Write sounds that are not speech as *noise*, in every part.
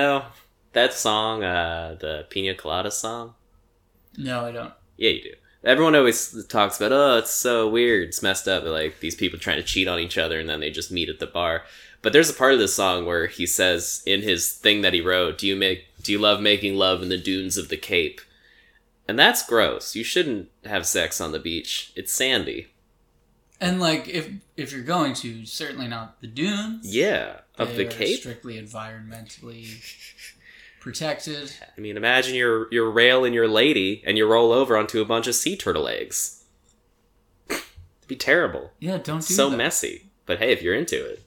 Know that song, uh, the Pina Colada song. No, I don't. Yeah, you do. Everyone always talks about, oh, it's so weird, it's messed up, like these people trying to cheat on each other and then they just meet at the bar. But there's a part of this song where he says in his thing that he wrote, "Do you make do you love making love in the dunes of the Cape?" And that's gross. You shouldn't have sex on the beach. It's sandy. And like, if if you're going to, certainly not the dunes. Yeah, of the Cape. strictly environmentally protected. I mean, imagine you're you're railing your lady and you roll over onto a bunch of sea turtle eggs. It'd be terrible. Yeah, don't do so that. messy. But hey, if you're into it,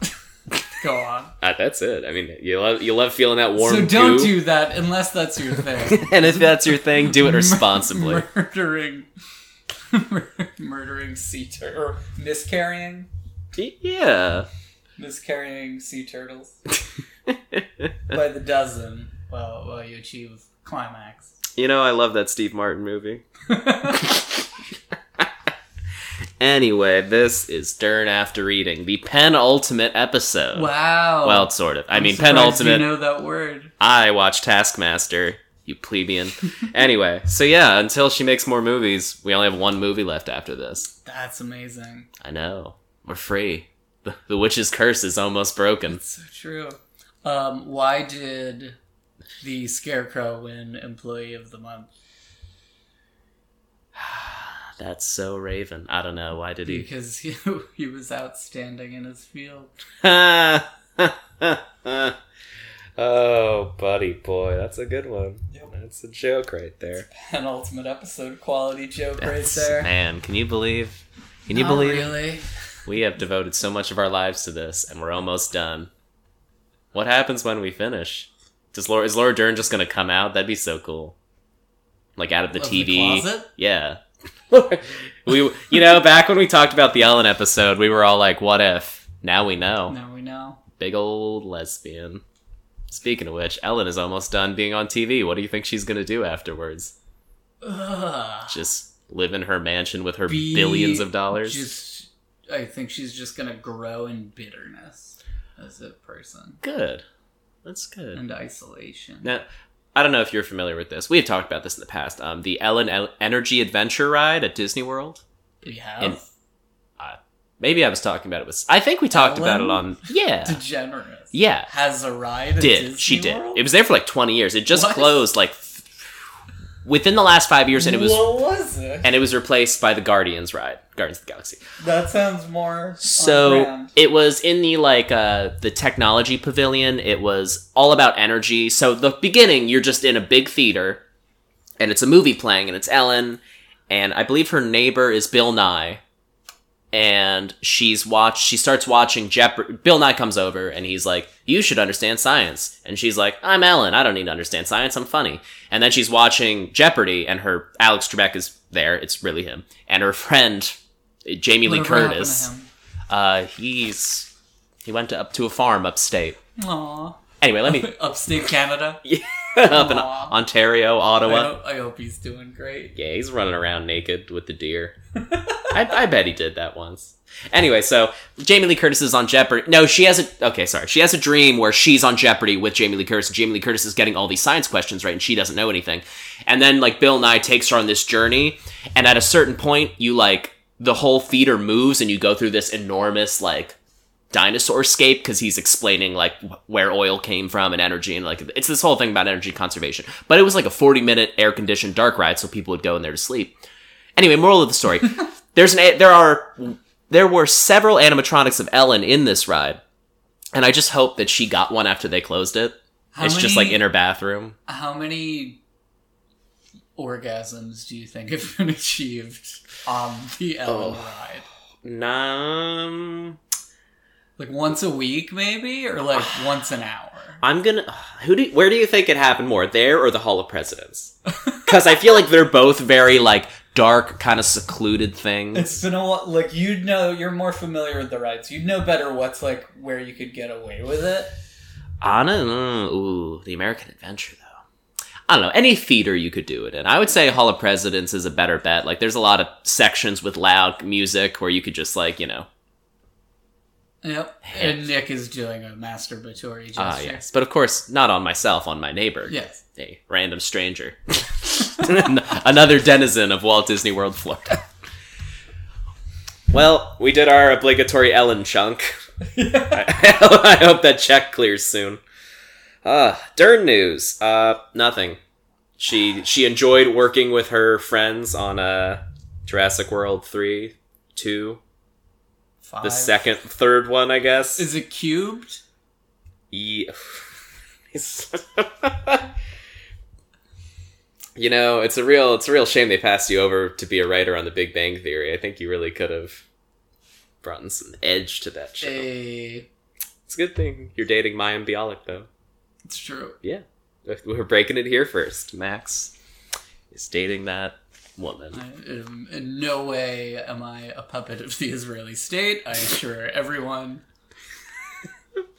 *laughs* Go on. uh, that's it. I mean, you love you love feeling that warm so don't goo. do that unless that's your *laughs* thing. and if that's your thing, do it *laughs* responsibly. murdering, murdering sea tur or miscarrying, yeah. Miscarrying sea turtles *laughs* by the dozen. While while you achieve climax. you know, I love that Steve Martin movie. *laughs* Anyway, this is Stern After Reading, the penultimate episode. wow. Well, sort of. I I'm mean, penultimate. You know that word. I watch Taskmaster, you plebeian. *laughs* anyway, so yeah, until she makes more movies, we only have one movie left after this. That's amazing. I know. We're free. The, the witch's curse is almost broken. That's So true. Um, why did the Scarecrow win Employee of the Month? *sighs* That's so Raven. I don't know. Why did he? Because he, *laughs* he was outstanding in his field. *laughs* oh, buddy boy. That's a good one. Yep. That's a joke right there. An ultimate episode quality joke right That's- there. Man, can you believe? Can you Not believe Really? We have devoted so much of our lives to this and we're almost done? What happens when we finish? Does Laura, is Laura Dern just gonna come out? That'd be so cool. Like out of the Of TV. closet? yeah. *laughs* we, you know, back when we talked about the Ellen episode, we were all like, "What if?" Now we know. Now we know. Big old lesbian. Speaking of which, Ellen is almost done being on TV. What do you think she's gonna do afterwards? Ugh. Just live in her mansion with her Be billions of dollars? Just, I think she's just gonna grow in bitterness as a person Good. That's good. and isolation. Now, I don't know if you're familiar with this. We had talked about this in the past. Um, the Ellen El- Energy Adventure ride at Disney World. we have in- Maybe I was talking about it with. I think we talked about it on. Yeah, *laughs* DeGeneres. yeah. Has a ride. At Did Disney she did? World? It was there for like 20 years. It just What? closed like within the last five years, and it was What was it? and it was replaced by the Guardians ride, Guardians of the Galaxy. That sounds more. So it was in the like uh the technology pavilion. It was all about energy. So the beginning, you're just in a big theater, and it's a movie playing, and it's Ellen, and I believe her neighbor is Bill Nye, and she's watched. She starts watching Jeopardy. Bill Nye comes over, and he's like, "You should understand science," and she's like, "I'm Ellen. I don't need to understand science. I'm funny." And then she's watching Jeopardy, and her Alex Trebek is there. It's really him, and her friend Jamie Lee Whatever Curtis. Uh, he's he went to, up to a farm upstate. Aw. Anyway, let me *laughs* Upstate Canada. *laughs* *laughs* up in. Ontario, I Ottawa. hope, I hope he's doing great. Yeah, he's running around naked with the deer. *laughs* I, I bet he did that once. Anyway, so Jamie Lee Curtis is on Jeopardy. No, she has a okay, sorry. She has a dream where she's on Jeopardy with Jamie Lee Curtis. And Jamie Lee Curtis is getting all these science questions right, and she doesn't know anything. And then like Bill Nye takes her on this journey, and at a certain point, you like the whole theater moves, and you go through this enormous like dinosaur scape because he's explaining like wh- where oil came from and energy and like it's this whole thing about energy conservation. But it was like a 40 minute air conditioned dark ride so people would go in there to sleep. Anyway moral of the story. *laughs* There's an a- there are there were several animatronics of ellen in this ride and i just hope that she got one after they closed it. How it's just like in her bathroom. How many orgasms do you think have been *laughs* achieved on the Ellen Oh. ride? um Like once a week, maybe, or like *sighs* once an hour. i'm gonna *sighs* who do where do you think it happened more there or the hall of presidents because i feel like they're both very like dark kind of secluded things It's been a while. Like you'd know, you're more familiar with the rides. You'd know better what's like where you could get away with it. Anna, mm, ooh, the American Adventure though. I don't know any theater you could do it in. I would say Hall of Presidents is a better bet. Like, there's a lot of sections with loud music where you could just like you know Yep. And Nick is doing a masturbatory gesture. Ah, yes. But of course, not on myself, on my neighbor. Yes. A random stranger. *laughs* Another denizen of Walt Disney World, Florida. Well, we did our obligatory Ellen chunk. I, *laughs* I hope that check clears soon. Uh, Dern news. Uh, nothing. She she enjoyed working with her friends on uh, Jurassic World 3, 2, Five. the second, third one, I guess. Is it cubed? Yeah. *laughs* *laughs* you know, it's a real it's a real shame they passed you over to be a writer on The Big Bang Theory. I think you really could have brought in some edge to that show. A. It's a good thing you're dating Mayim Bialik though. It's true. Yeah. We're breaking it here first. Max is dating that woman. I, um, in no way am I a puppet of the Israeli state. I assure everyone.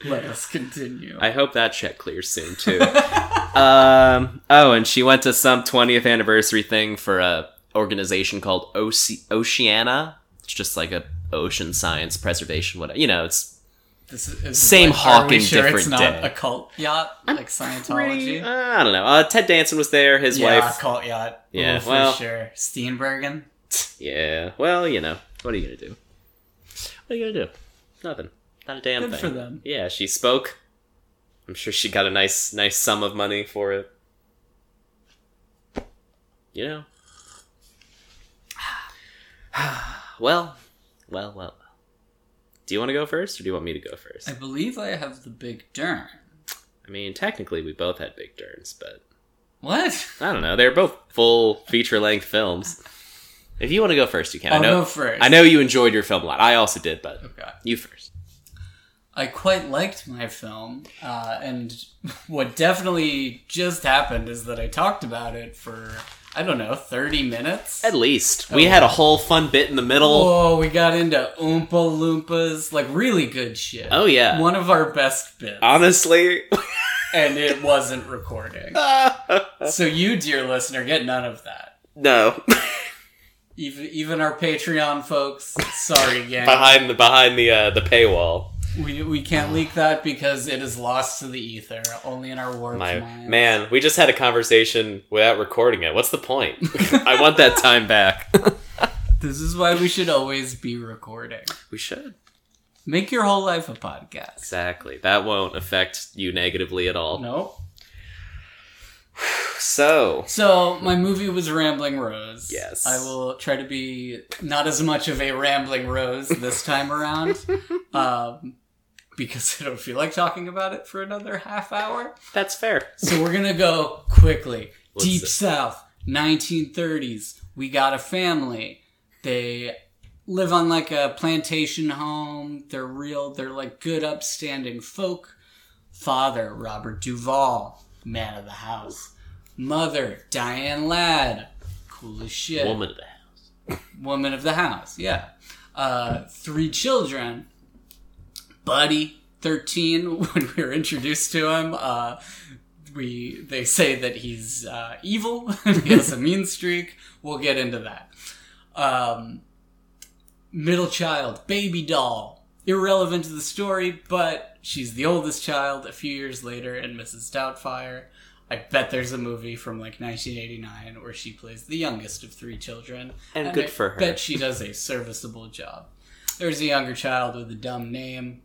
Let us continue. I hope that check clears soon too. *laughs* um, oh, and she went to some 20th anniversary thing for a organization called Oce- Oceana. It's just like a ocean science preservation. Whatever you know, it's This is, is Same like, are hawking, we sure it's not day. a cult yacht like Scientology. pretty. Uh, I don't know. Uh, Ted Danson was there. His yeah, wife. cult yacht. Yeah, Oh, for well- sure. Steenburgen. *laughs* Yeah. Well, you know, what are you gonna do? What are you gonna do? Nothing. Not a damn Good thing. for them. Yeah, she spoke. I'm sure she got a nice, nice sum of money for it. You know. *sighs* *sighs* well, well, well, well. Do you want to go first, or do you want me to go first? I believe I have the big Dern. I mean, technically, we both had big turns, but What? I don't know. They're both full feature-length films. If you want to go first, you can. I I'll know. go first. I know you enjoyed your film a lot. I also did, but Okay. you first. I quite liked my film, uh, and *laughs* what definitely just happened is that I talked about it for I don't know thirty minutes. At least we had a whole fun bit in the middle. Oh, we got into Oompa Loompas, like really good shit. Oh yeah. one of our best bits, Honestly, *laughs* and it wasn't recording. *laughs* So you, dear listener, get none of that. no. Even even our Patreon folks, sorry, gang. behind the behind the uh, the paywall. We we can't *sighs* leak that because it is lost to the ether, only in our warped My minds. man, we just had a conversation without recording it. What's the point? *laughs* I want that time back. *laughs* This is why we should always be recording. we should. Make your whole life a podcast. Exactly. That won't affect you negatively at all. Nope. *sighs* So, So my movie was Rambling Rose. Yes. I will try to be not as much of a Rambling Rose this time around, *laughs* um, because *laughs* I don't feel like talking about it for another half hour. that's fair. So we're gonna go quickly. Let's Deep see. South, 1930s. We got a family. They live on like a plantation home. They're real. They're like good, upstanding folk. Father Robert Duvall, man of the house. Mother Diane Ladd, cool as shit Woman of the house. woman of the house. Yeah. Uh, three children. Buddy, thirteen. *laughs* When we were introduced to him, uh, we they say that he's uh, evil. *laughs* he has a mean streak. We'll get into that. Um, middle child, baby doll. Irrelevant to the story, but she's the oldest child. A few years later, in Mrs. Doubtfire. I bet there's a movie from like 1989 where she plays the youngest of three children. And good I for her. Bet she does a serviceable job. There's a younger child with a dumb name,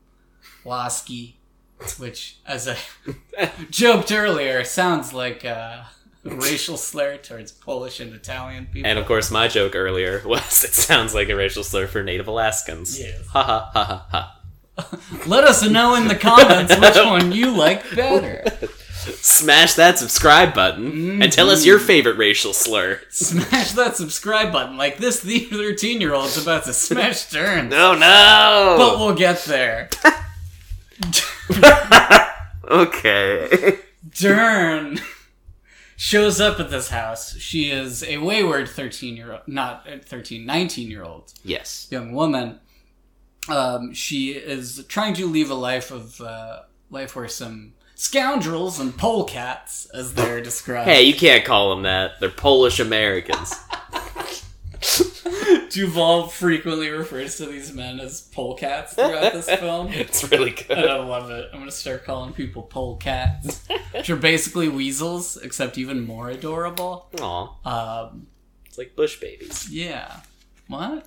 Lasky, which, as I *laughs* joked earlier, sounds like a racial slur towards Polish and Italian people. And of course, my joke earlier *laughs* was it sounds like a racial slur for Native Alaskans. Yes. Ha ha ha ha ha. *laughs* Let us know in the comments which one you like better. Smash that subscribe button and tell us your mm-hmm. favorite racial slur. Smash that subscribe button like this the 13 year old's about to smash turns. No, no. But we'll get there. *laughs* okay. Dern shows up at this house. She is a wayward 13 year old, not uh, 13, 19 year old yes. young woman. Um, she is trying to leave a life of, uh, life where some scoundrels and polecats, as they're described. Hey, you can't call them that. They're Polish Americans. *laughs* *laughs* Duvall frequently refers to these men as polecats throughout this *laughs* film. It's really And good. I love it. I'm gonna start calling people polecats, which are basically weasels, except even more adorable. Aw, Um, it's like bush babies. yeah. What?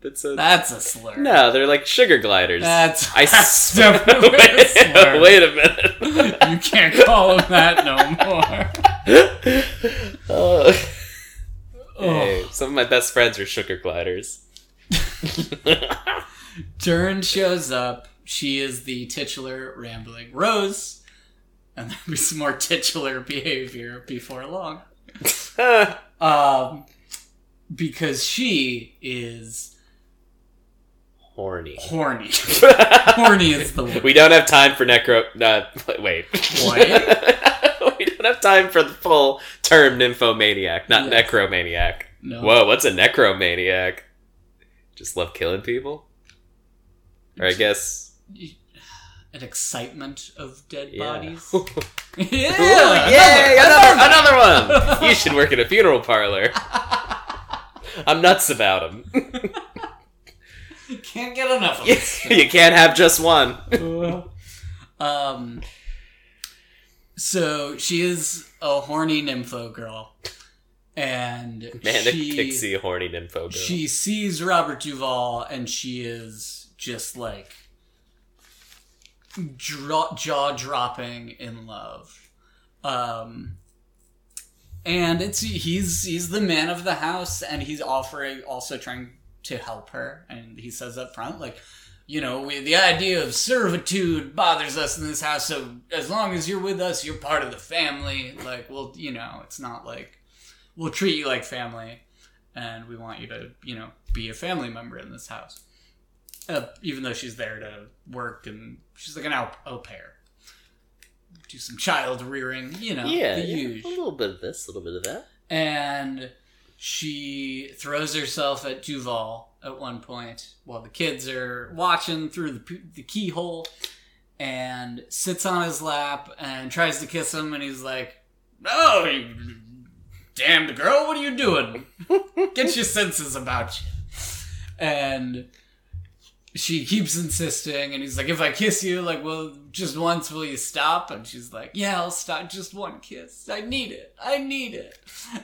That's a That's a slur. no. They're like sugar gliders. That's, I *laughs* that's s- definitely a wait, slur. wait a minute. You can't call them that no more. oh. Oh. Hey, some of my best friends are sugar gliders. *laughs* Dern shows up. She is the titular rambling Rose. And there'll be some more titular behavior before long. *laughs* Um, because she is Horny. horny. *laughs* horny is the word. We don't have time for necro. Uh, wait. What? We time for the full term nymphomaniac, not Yes. necromaniac. No. Whoa, what's a necromaniac? Just love killing people? Or I guess. An excitement of dead Yeah. bodies. *laughs* Ooh, yeah! yay! another- Another, another one! You *laughs* should work at a funeral parlor. *laughs* I'm nuts about them. You can't get enough of you can't have just one. um, so she is a horny nympho girl, and Manic she, pixie horny nympho girl. she sees Robert Duvall, and she is just like dro- jaw dropping in love. Um, and it's he's he's the man of the house, and he's offering also trying to help her, and he says up front like. You know, we, the idea of servitude bothers us in this house. So as long as you're with us, you're part of the family. Like, well, you know, it's not like we'll treat you like family, and we want you to, you know, be a family member in this house. Uh, even though she's there to work and she's like an au, au pair, do some child rearing, you know, yeah, yeah, huge a little bit of this, a little bit of that. and she throws herself at Duvall at one point while the kids are watching through the, the keyhole and sits on his lap and tries to kiss him and he's like oh you damned girl what are you doing? *laughs* Get your senses about you. And she keeps insisting and he's like if i kiss you like well just once will you stop? And she's like yeah i'll stop just one kiss. I need it. I need it.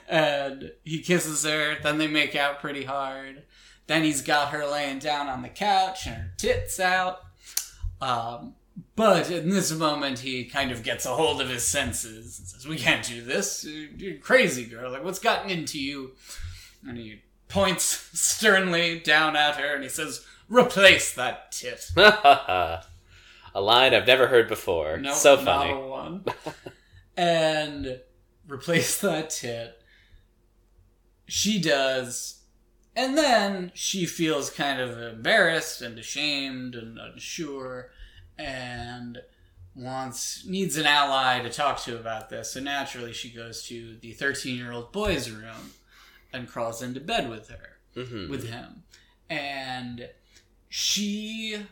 And he kisses her. Then they make out pretty hard then he's got her laying down on the couch and her tits out um, but in this moment he kind of gets a hold of his senses and says we can't do this you're crazy girl like what's gotten into you and he points *laughs* sternly down at her and he says replace that tit *laughs* a line I've never heard before. no, so not a one. *laughs* and replace that tit. She does, and then she feels kind of embarrassed and ashamed and unsure, and wants needs an ally to talk to about this. So naturally, she goes to the thirteen-year-old boy's room and crawls into bed with her hmm with him. And she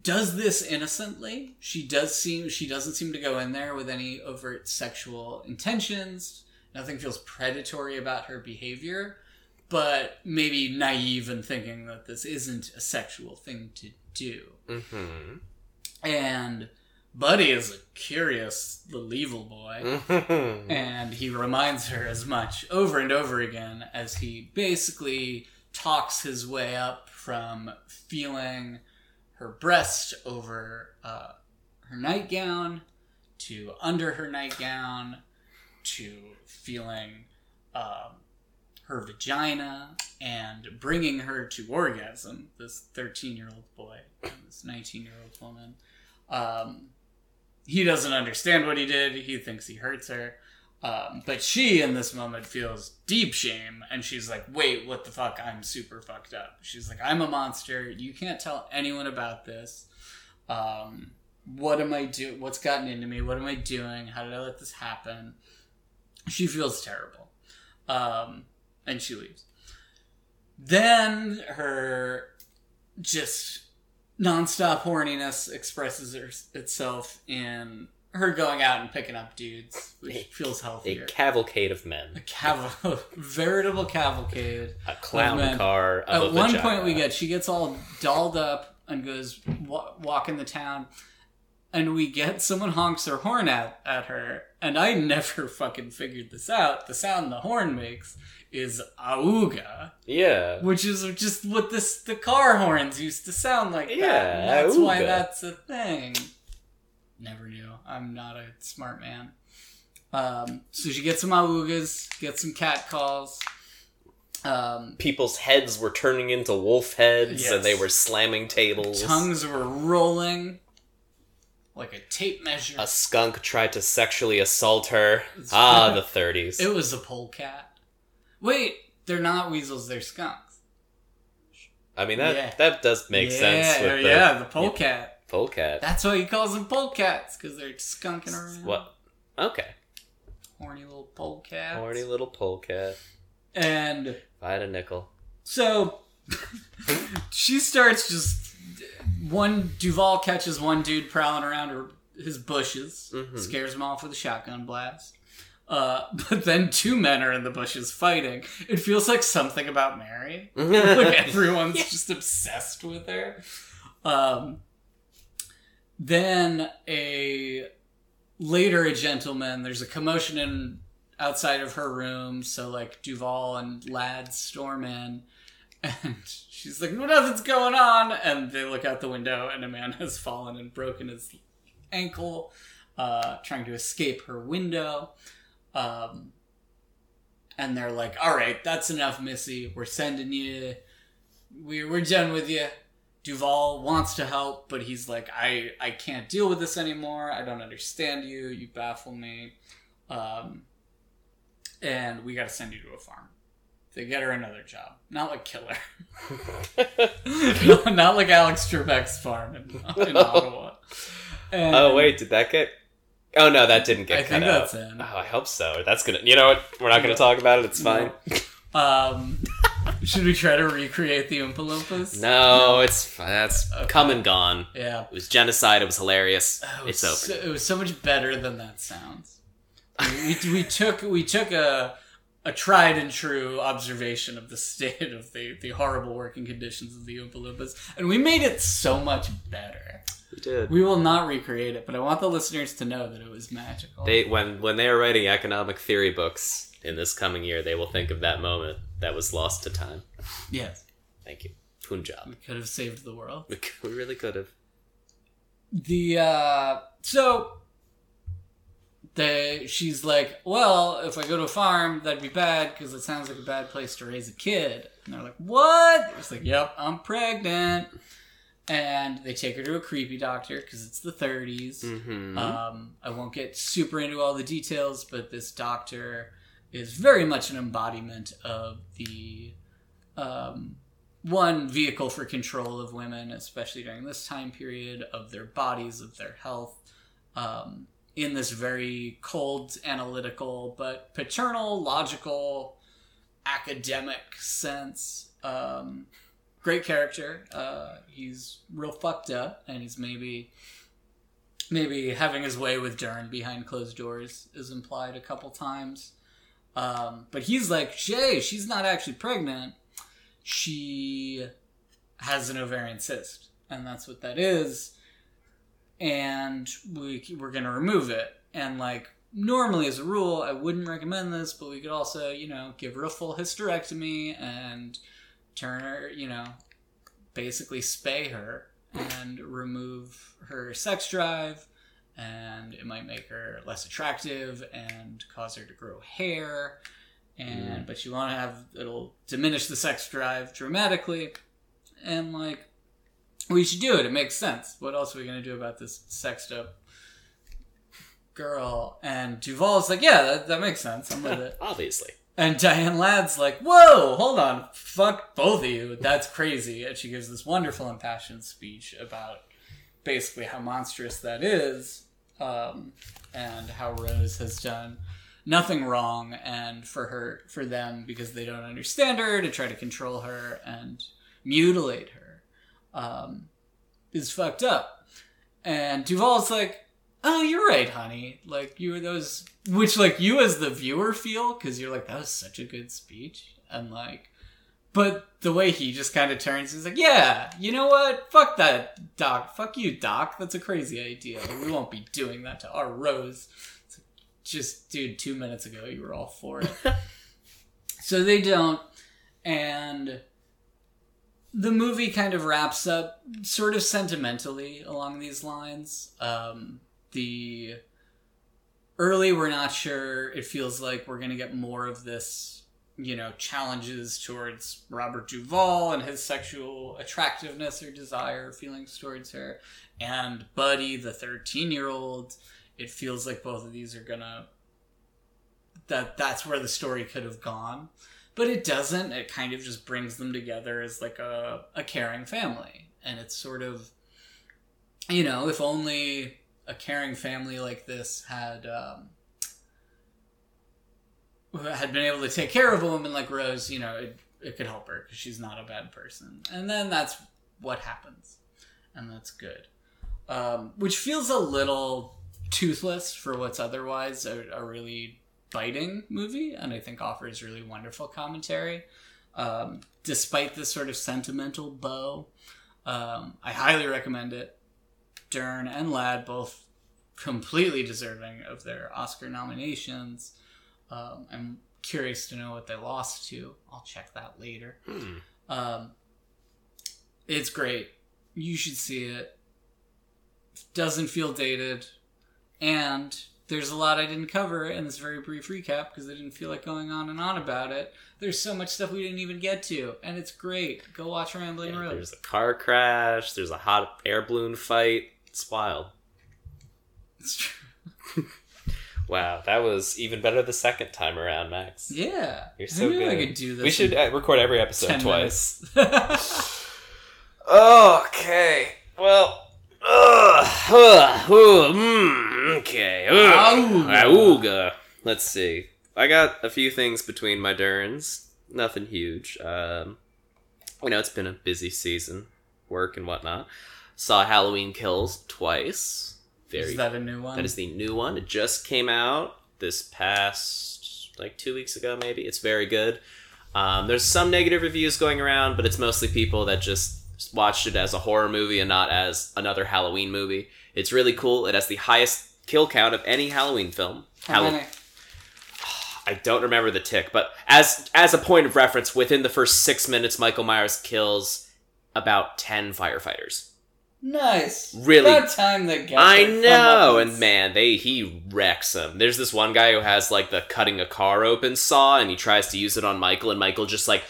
does this innocently. She does seem she doesn't seem to go in there with any overt sexual intentions. Nothing feels predatory about her behavior, but maybe naive in thinking that this isn't a sexual thing to do. hmm And Buddy is a curious little evil boy. hmm And he reminds her as much over and over again as he basically talks his way up from feeling her breast over uh, her nightgown to under her nightgown to feeling um, her vagina and bringing her to orgasm, this 13 year old boy and this 19 year old woman. Um, he doesn't understand what he did. He thinks he hurts her. Um, but she, in this moment, feels deep shame, and she's like, "Wait, what the fuck? I'm super fucked up." She's like, "I'm a monster. You can't tell anyone about this. Um, what am I doing? What's gotten into me? What am I doing? How did I let this happen?" She feels terrible, um, and she leaves. Then her just nonstop horniness expresses her, itself in her going out and picking up dudes, which A- feels healthier. A cavalcade of men. A caval, *laughs* veritable cavalcade. A clown car of At one vagina. point, we get she gets all dolled up and goes wa- walking the town, and we get someone honks their horn at at her, and I never *laughs* fucking figured this out. The sound the horn makes is auga, Yeah. which is just what this the car horns used to sound like. Yeah, and that's why that's a thing. Never knew. I'm not a smart man. Um, so she gets some augas, gets some cat calls. Um, People's heads were turning into wolf heads, Yes. and they were slamming tables. tongues were rolling like a tape measure. A skunk tried to sexually assault her. Ah, *laughs* the 30s. It was a polecat. Wait, they're not weasels; they're skunks. I mean, that Yeah. that does make yeah, sense with the yeah, the polecat. polecat. That's why he calls them polecats because they're skunking around. What? Okay. Horny little polecat. Horny little polecat. And If I had a nickel. so *laughs* she starts just one Duvall catches one dude prowling around her his bushes, Mhm. scares him off with a shotgun blast. Uh, *laughs* but then two men are in the bushes fighting. It feels like something about Mary. *laughs* like *laughs* everyone's just obsessed with her. Um, then a later a gentleman. There's a commotion in outside of her room, so like Duvall and Ladd storm in, and she's like, "Well, nothing's going on." And they look out the window, and a man has fallen and broken his ankle, uh, trying to escape her window. Um, and they're like, "All right, that's enough, Missy. We're sending you. We're we're done with you." Duvall wants to help, but he's like, "I I can't deal with this anymore. I don't understand you. You baffle me." Um, and we got to send you to a farm. They get her another job, not like Killer. *laughs* *laughs* not like Alex Trebek's farm in, in *laughs* Ottawa. And oh wait, did that get? Oh no, that didn't get I cut think out. that's in. Oh, I hope so. That's gonna. You know what? We're not gonna talk about it. It's fine. *laughs* Um, should we try to recreate the Oompa Loompas? No, it's. That's Okay. come and gone. Yeah. It was genocide. It was hilarious. Oh, it's so- over. it was so much better than that sounds. we, we took we took a a tried and true observation of the state of the, the horrible working conditions of the Oompa Loompas, and we made it so much better. We did. We will not recreate it, but I want the listeners to know that it was magical. They when when they are writing economic theory books in this coming year, they will think of that moment that was lost to time. yes, Thank you, Punjab. we could have saved the world. We, c- we really could have. the uh so they she's like well if i go to a farm that'd be bad because it sounds like a bad place to raise a kid and they're like what it's like yep i'm pregnant and they take her to a creepy doctor because it's the 30s Mm-hmm. um, i won't get super into all the details but this doctor is very much an embodiment of the um, one vehicle for control of women, especially during this time period, of their bodies, of their health, um, in this very cold, analytical, but paternal, logical, academic sense. Um, great character. Uh, he's real fucked up, and he's maybe maybe having his way with Dern behind closed doors is implied a couple times. Um, but he's like, Shay, she's not actually pregnant. She has an ovarian cyst, and that's what that is. And we we're gonna remove it. And like normally, as a rule, I wouldn't recommend this, but we could also, you know, give her a full hysterectomy and turn her, you know, basically spay her and remove her sex drive and it might make her less attractive and cause her to grow hair and mm. but you want to have it'll diminish the sex drive dramatically and like we should do it it makes sense. What else are we going to do about this sexed up girl? And duvall's like yeah that, that makes sense i'm with it. *laughs* Obviously. And Diane Ladd's like, whoa, hold on, fuck both of you, that's crazy. And she gives this wonderful impassioned speech about basically how monstrous that is, um, and how Rose has done nothing wrong, and for her, for them, because they don't understand her, to try to control her and mutilate her, um, is fucked up. And Duvall's like, oh, you're right, honey. Like you were those, which like you as the viewer feel because you're like that was such a good speech, and like, but the way he just kind of turns, he's like, yeah, you know what? Fuck that, Doc. Fuck you, Doc. That's a crazy idea. We won't be doing that to our Rose. It's like, just, dude, two minutes ago you were all for it. *laughs* so they don't, and the movie kind of wraps up sort of sentimentally along these lines. Um, the early, we're not sure. It feels like we're going to get more of this, you know, challenges towards Robert Duvall and his sexual attractiveness or desire, feelings towards her. And Buddy, the 13 year old, it feels like both of these are to. That that's where the story could have gone but it doesn't. It kind of just brings them together as like a, a caring family. And it's sort of, you know, if only a caring family like this had um, had been able to take care of a woman like Rose, you know, it, it could help her because she's not a bad person. And then that's what happens. And that's good. Um, which feels a little toothless for what's otherwise a, a really biting movie, and I think offers really wonderful commentary. Um, despite this sort of sentimental bow, um, I highly recommend it. Dern and Ladd both completely deserving of their Oscar nominations. Um, I'm curious to know what they lost to. I'll check that later. Hmm. Um, it's great. You should see it. Doesn't feel dated, and there's a lot I didn't cover in this very brief recap because I didn't feel like going on and on about it. There's so much stuff we didn't even get to, and it's great. Go watch Rambling Yeah, Road. there's a car crash. There's a hot air balloon fight. It's wild. It's true. *laughs* Wow, that was even better the second time around, Max. Yeah, You're I so good. I could do this. We should uh, record every episode twice. *laughs* *laughs* Okay. Well. Uh, uh, mm, okay. Auga. Let's see. I got a few things between my durns. Nothing huge. Um, you know, it's been a busy season, work and whatnot. Saw Halloween Kills twice. Very. Is that a new one? that is the new one. It just came out this past like two weeks ago, maybe. It's very good. Um, there's some negative reviews going around, but it's mostly people that just watched it as a horror movie and not as another Halloween movie. It's really cool. It has the highest kill count of any Halloween film. How Hall- many? *sighs* I don't remember the tick, but as as a point of reference, within the first six minutes, Michael Myers kills about ten firefighters. Nice. Really- About time that get I know, and man, they he wrecks them. There's this one guy who has like the cutting a car open saw, and he tries to use it on Michael, and Michael just like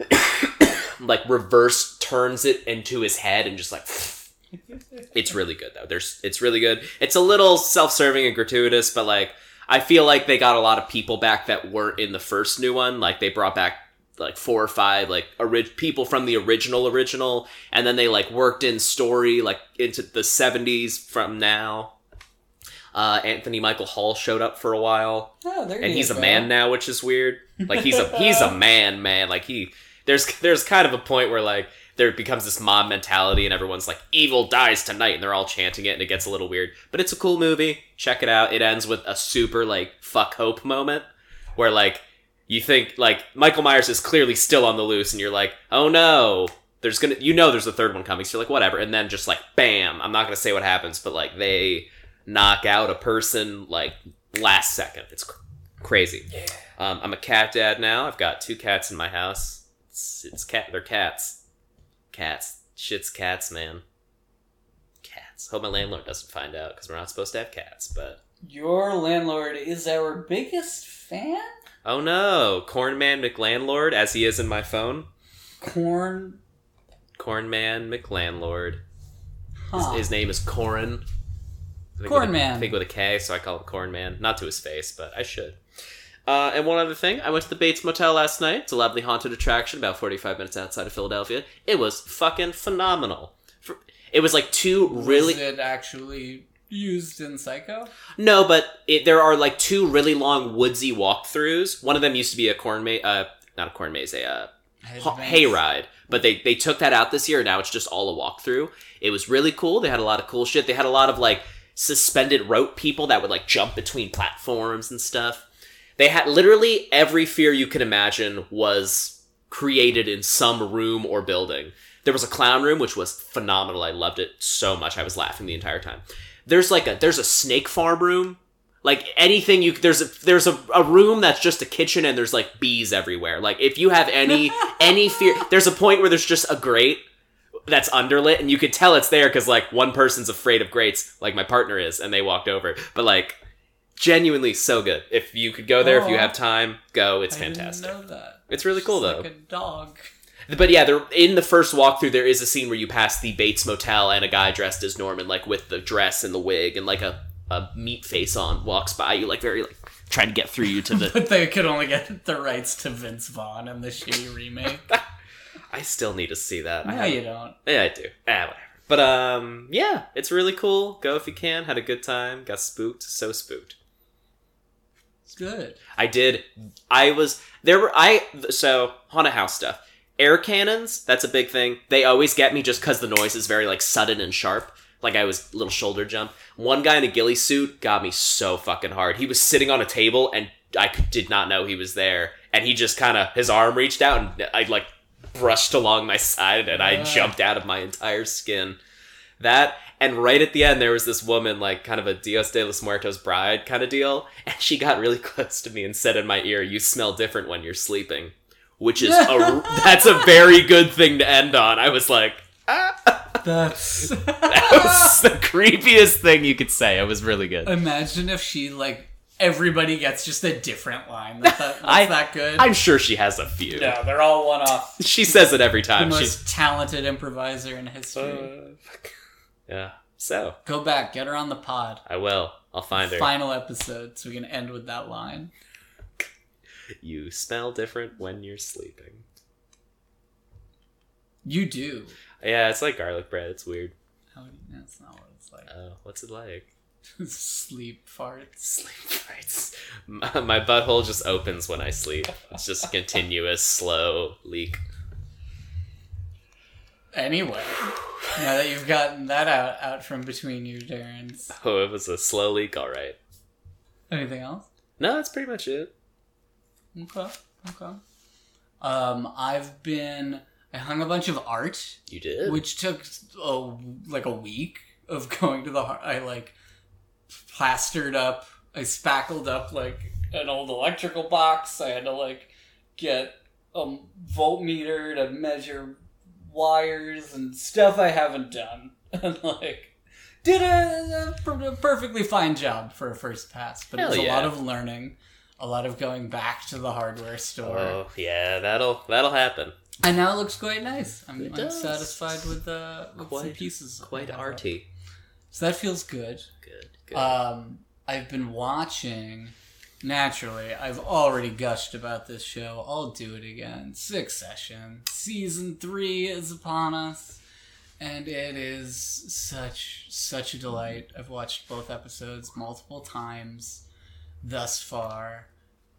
*coughs* like reverse turns it into his head, and just like *laughs* it's really good though. There's it's really good. It's a little self-serving and gratuitous, but like I feel like they got a lot of people back that weren't in the first new one. Like they brought back like four or five like orig- people from the original original and then they like worked in story like into the 70s from now. Uh, anthony michael hall showed up for a while. Oh, there and he's a go. man now which is weird. Like he's a *laughs* he's a man man. Like he there's there's kind of a point where like there becomes this mob mentality and everyone's like evil dies tonight and they're all chanting it and it gets a little weird. But it's a cool movie. Check it out. It ends with a super like fuck hope moment where like you think like Michael Myers is clearly still on the loose, and you're like, oh no, there's gonna, you know, there's a third one coming. So you're like, whatever, and then just like, bam, I'm not gonna say what happens, but like they knock out a person like last second. It's cr- crazy. Yeah. Um, I'm a cat dad now. I've got two cats in my house. It's, it's cat. They're cats. Cats. Shit's cats, man. Cats. Hope my landlord doesn't find out because we're not supposed to have cats. But Your landlord is our biggest fan. Oh no, Cornman McLandlord, as he is in my phone. Corn. Cornman McLandlord. Huh. His, his name is Corin. I think Corn with Man. I think with a K, so I call him Corn Man. Not to his face, but I should. Uh, and one other thing, I went to the Bates Motel last night. It's a lovely haunted attraction about 45 minutes outside of Philadelphia. It was fucking phenomenal. For, it was like two really. Was it actually used in Psycho? No, but it, there are like two really long woodsy walkthroughs. One of them used to be a corn maze, uh, not a corn maze, a uh, ha- hayride. But they they took that out this year. Now it's just all a walkthrough. It was really cool. They had a lot of cool shit. They had a lot of like suspended rope people that would like jump between platforms and stuff. They had literally every fear you could imagine was created in some room or building. There was a clown room which was phenomenal. I loved it so much. I was laughing the entire time. There's like a there's a snake farm room. Like anything you there's a there's a, a room that's just a kitchen and there's like bees everywhere. Like if you have any *laughs* any fear there's a point where there's just a grate that's underlit and you could tell it's there because like one person's afraid of grates like my partner is and they walked over but like genuinely so good if you could go there if you have time go it's I fantastic know that. it's really cool though Like a dog. But yeah there in the first walkthrough there is a scene where you pass the bates motel and a guy dressed as norman like with the dress and the wig and like a, a meat face on walks by you like very like trying to get through you to the *laughs* But they could only get the rights to Vince Vaughn and the shitty remake. *laughs* i still need to see that I no, you don't. Yeah, I do. Ah, whatever. But um, yeah, it's really cool. Go if you can. Had a good time. Got spooked. So spooked. It's good. I did. I was there. Were I so haunted house stuff. Air cannons. That's a big thing. They always get me just because the noise is very like sudden and sharp. Like I was little shoulder jump. One guy in a ghillie suit got me so fucking hard. He was sitting on a table and I did not know he was there. And he just kind of his arm reached out and I like brushed along my side and I jumped out of my entire skin. That and right at the end there was this woman like kind of a Dios de los Muertos bride kind of deal, and she got really *laughs* close to me and said in my ear, "You smell different when you're sleeping," which is *laughs* a that's a very good thing to end on. I was like, ah. That's. *laughs* that was the creepiest thing you could say. It was really good. Imagine if she like everybody gets just a different line. That's, that, that's *laughs* I- that good. I'm sure she has a few. no, they're all one off. She says it every The time. most She's talented improviser in history. Uh, yeah. So Go back, get her on the pod. I will. I'll find her. Final episode, so we can end with that line. You smell different when you're sleeping. You do. Yeah, it's like garlic bread. It's weird. How do you, that's not what it's like. Oh, what's it like? *laughs* Sleep farts. Sleep fights. My, my butthole just opens when I sleep. It's just a continuous, slow leak. Anyway, now that you've gotten that out out from between you, Darrens, Oh, it was a slow leak. All right. anything else? No, that's pretty much it. Okay, okay. Um, I've been. I hung a bunch of art, You did. which took a, like a week of *laughs* going to the. I like plastered up. I spackled up like an old electrical box. I had to like get a voltmeter to measure wires and stuff I haven't done, *laughs* and like did a, a perfectly fine job for a first pass. But it Hell was a lot of learning, a lot of going back to the hardware store. Oh yeah, that'll that'll happen. And now it looks quite nice. I'm, I'm satisfied with the with Quite- pieces. Quite arty. So that feels good. Good. Good. Um, I've been watching. Naturally, I've already gushed about this show. I'll do it again. Succession season three is upon us, and it is such such a delight. I've watched both episodes multiple times thus far.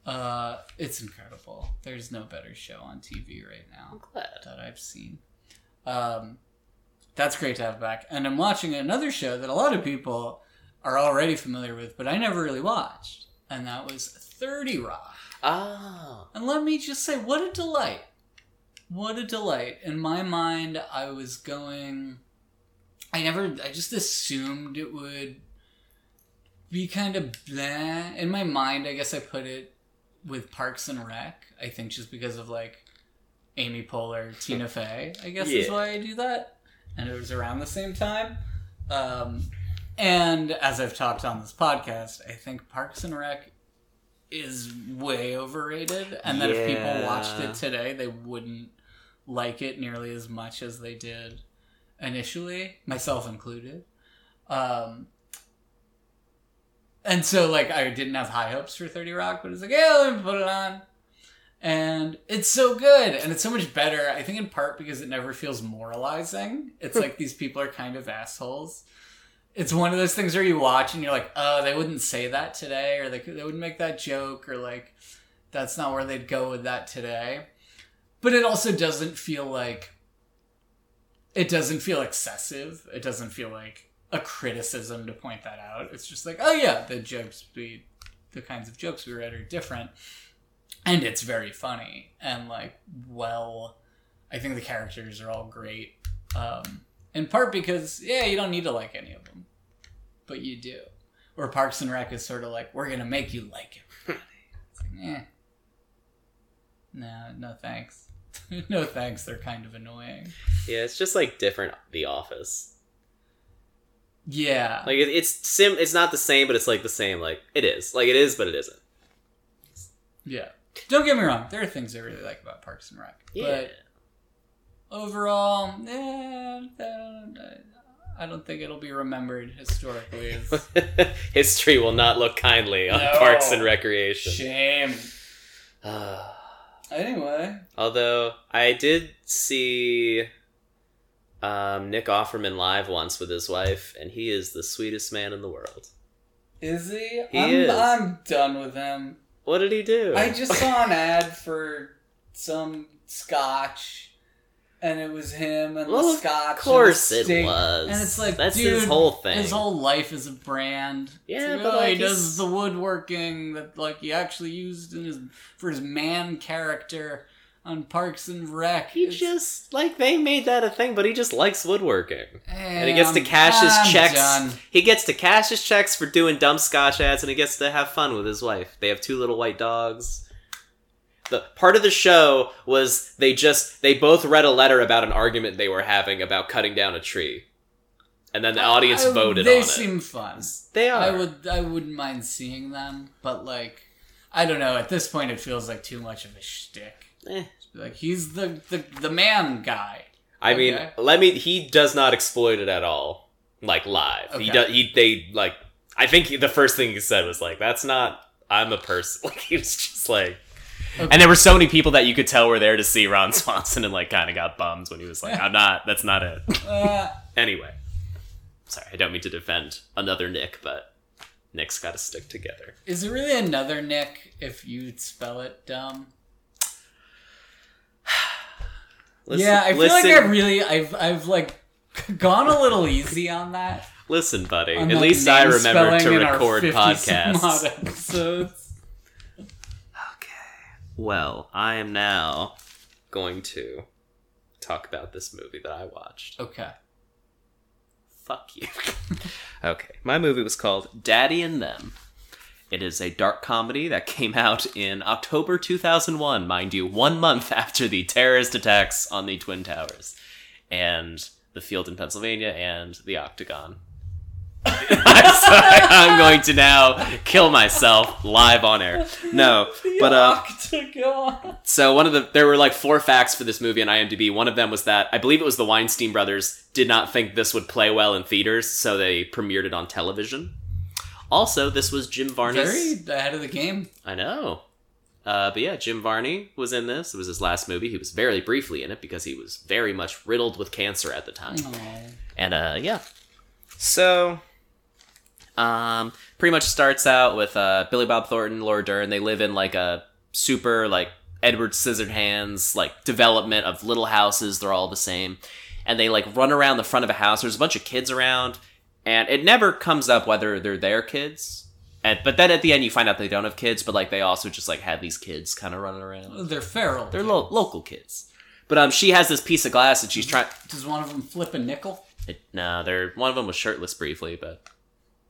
Uh, it's incredible. There's no better show on TV right now I'm glad. that I've seen. Um, that's great to have back. And I'm watching another show that a lot of people are already familiar with, but I never really watched. And that was 30 Rock. Ah. And let me just say, what a delight. What a delight. In my mind, I was going. I never. I just assumed it would be kind of bleh. In my mind, I guess I put it with Parks and Rec. I think just because of like Amy Poehler, *laughs* Tina Fey. I guess is why I do that. And it was around the same time. Um, and as I've talked on this podcast, I think Parks and Rec is way overrated, and that if people watched it today, they wouldn't like it nearly as much as they did initially, myself included. Um, and so, like, I didn't have high hopes for 30 Rock, but it's like, yeah, let me put it on. And it's so good, and it's so much better. I think in part because it never feels moralizing. It's like *laughs* these people are kind of assholes. It's one of those things where you watch and you're like, oh, they wouldn't say that today, or they could, they wouldn't make that joke, or like, that's not where they'd go with that today. But it also doesn't feel like it doesn't feel excessive. It doesn't feel like a criticism to point that out. It's just like, oh yeah, the jokes we, the kinds of jokes we read are different, and it's very funny and like well, I think the characters are all great. Um, in part because yeah, you don't need to like any of them, but you do. Where Parks and Rec is sort of like, we're gonna make you like everybody. Like, eh. No, no thanks. *laughs* no thanks. They're kind of annoying. Yeah, it's just like different The Office. Yeah. Like it, it's sim. It's not the same, but it's like the same. Like it is. Like it is, but it isn't. Yeah. Don't get me wrong. There are things I really like about Parks and Rec. Yeah. But overall, eh, I don't think it'll be remembered historically as *laughs* History will not look kindly on No. Parks and Recreation. shame. *sighs* Anyway. Although I did see um, Nick Offerman live once with his wife, and he is the sweetest man in the world. Is he? He I'm, is. I'm done with him. What did he do? I just saw an *laughs* ad for some scotch, and it was him and Well, the scotch. of course it was. And it's like, that's dude, his whole thing. His whole life is a brand. Yeah, like, but, oh, like, he does he's- the woodworking that like he actually used in his for his man character on Parks and Rec. he It's- just like they made that a thing, but he just likes woodworking. And he gets to I'm- cash his I'm checks. done. He gets to cash his checks for doing dumb scotch ads, and he gets to have fun with his wife. They have two little white dogs. The part of the show was they just they both read a letter about an argument they were having about cutting down a tree, and then the audience I- voted They on seem fun. They are. I would I wouldn't mind seeing them, but like I don't know. At this point, it feels like too much of a shtick. Eh. Like he's the the, the man guy. I mean, let me. He does not exploit it at all, like live. He does. He they like. I think he, the first thing he said was like, "That's not. I'm a person." *laughs* Like he was just like. Okay. And there were so many people that you could tell were there to see Ron *laughs* Swanson, and like kind of got bummed when he was like, "I'm *laughs* not. That's not it." Uh, anyway, sorry, I don't mean to defend another Nick, but Nick's got to stick together. is it really another Nick if you spell it dumb? Listen, yeah, I feel listen, like I really I've I've like *laughs* gone a little easy on that. listen, buddy. on, At like, least I remember to record 50 some podcasts. episodes. Okay. Well, I am now going to talk about this movie that I watched. Okay. Fuck you. *laughs* okay. My movie was called Daddy and Them. It is a dark comedy that came out in October 2001, mind you, one month after the terrorist attacks on the Twin Towers and the field in Pennsylvania and the Octagon. I'm *laughs* sorry, I'm going to now kill myself live on air. No, but uh, Octagon. so one of the there were like four facts for this movie on IMDb. One of them was that I believe it was the Weinstein brothers did not think this would play well in theaters, so they premiered it on television. Also, this was Jim Varney's. Very ahead of the game. I know. Uh, but yeah, Jim Varney was in this. It was his last movie. He was very briefly in it because he was very much riddled with cancer at the time. Aw. And uh yeah. So um pretty much starts out with uh Billy Bob Thornton, Laura Dern. They live in like a super like Edward Scissorhands like development of little houses. They're all the same. And they like run around the front of a house. There's a bunch of kids around, and it never comes up whether they're their kids. And, but then at the end you find out they don't have kids, but like they also just like had these kids kind of running around. They're feral. They're lo- local kids. But um, she has this piece of glass and she's trying. Does one of them flip a nickel? It, no, they're one of them was shirtless briefly, but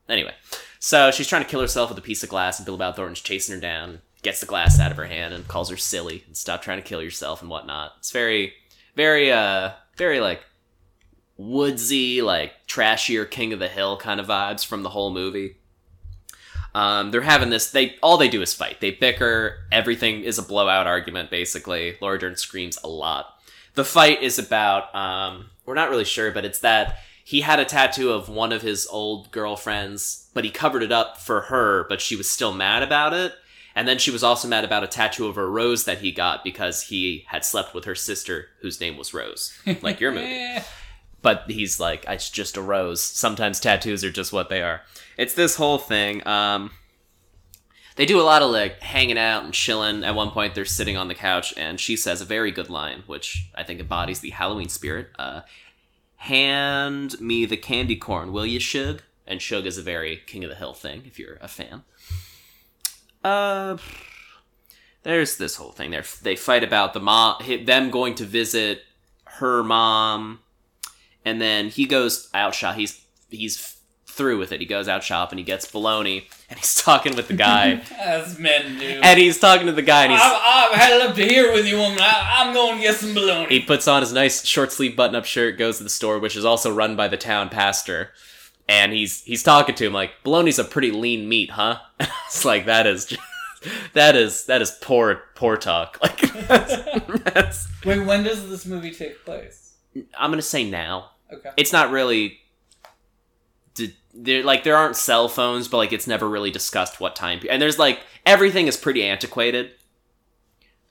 anyway. So she's trying to kill herself with a piece of glass, and Bill Bob Thornton's chasing her down, gets the glass out of her hand, and calls her silly and stop trying to kill yourself and whatnot. It's very, very, uh, very like woodsy, like trashier King of the Hill kind of vibes from the whole movie. Um, they're having this. They all they do is fight. They bicker. Everything is a blowout argument. Basically, Laura Dern screams a lot. The fight is about. Um, we're not really sure, but it's that he had a tattoo of one of his old girlfriends, but he covered it up for her, but she was still mad about it. And then she was also mad about a tattoo of a rose that he got because he had slept with her sister, whose name was Rose, like your movie. *laughs* but he's like it's just a rose sometimes tattoos are just what they are it's this whole thing um they do a lot of like hanging out and chilling at one point they're sitting on the couch and she says a very good line which i think embodies the halloween spirit uh hand me the candy corn, will you, Shug? And Shug is a very King of the Hill thing, if you're a fan. Uh, there's this whole thing. They they fight about the mom, them going to visit her mom, and then he goes out shop. He's he's through with it. He goes out shop and he gets bologna, and he's *laughs* talking with the guy, As men do. and he's talking to the guy, and he's I've, I've had it up to here with you, woman. I, I'm going to get some bologna. he puts on his nice short sleeve button up shirt, goes to the store, which is also run by the town pastor, and he's he's talking to him like, "Bologna's a pretty lean meat, huh?" *laughs* it's like that is just, that is that is poor poor talk. *laughs* Like that's, that's- Wait, when does this movie take place? I'm gonna say now. Okay. It's not really. There like there aren't cell phones, but like it's never really discussed what time. And there's like everything is pretty antiquated.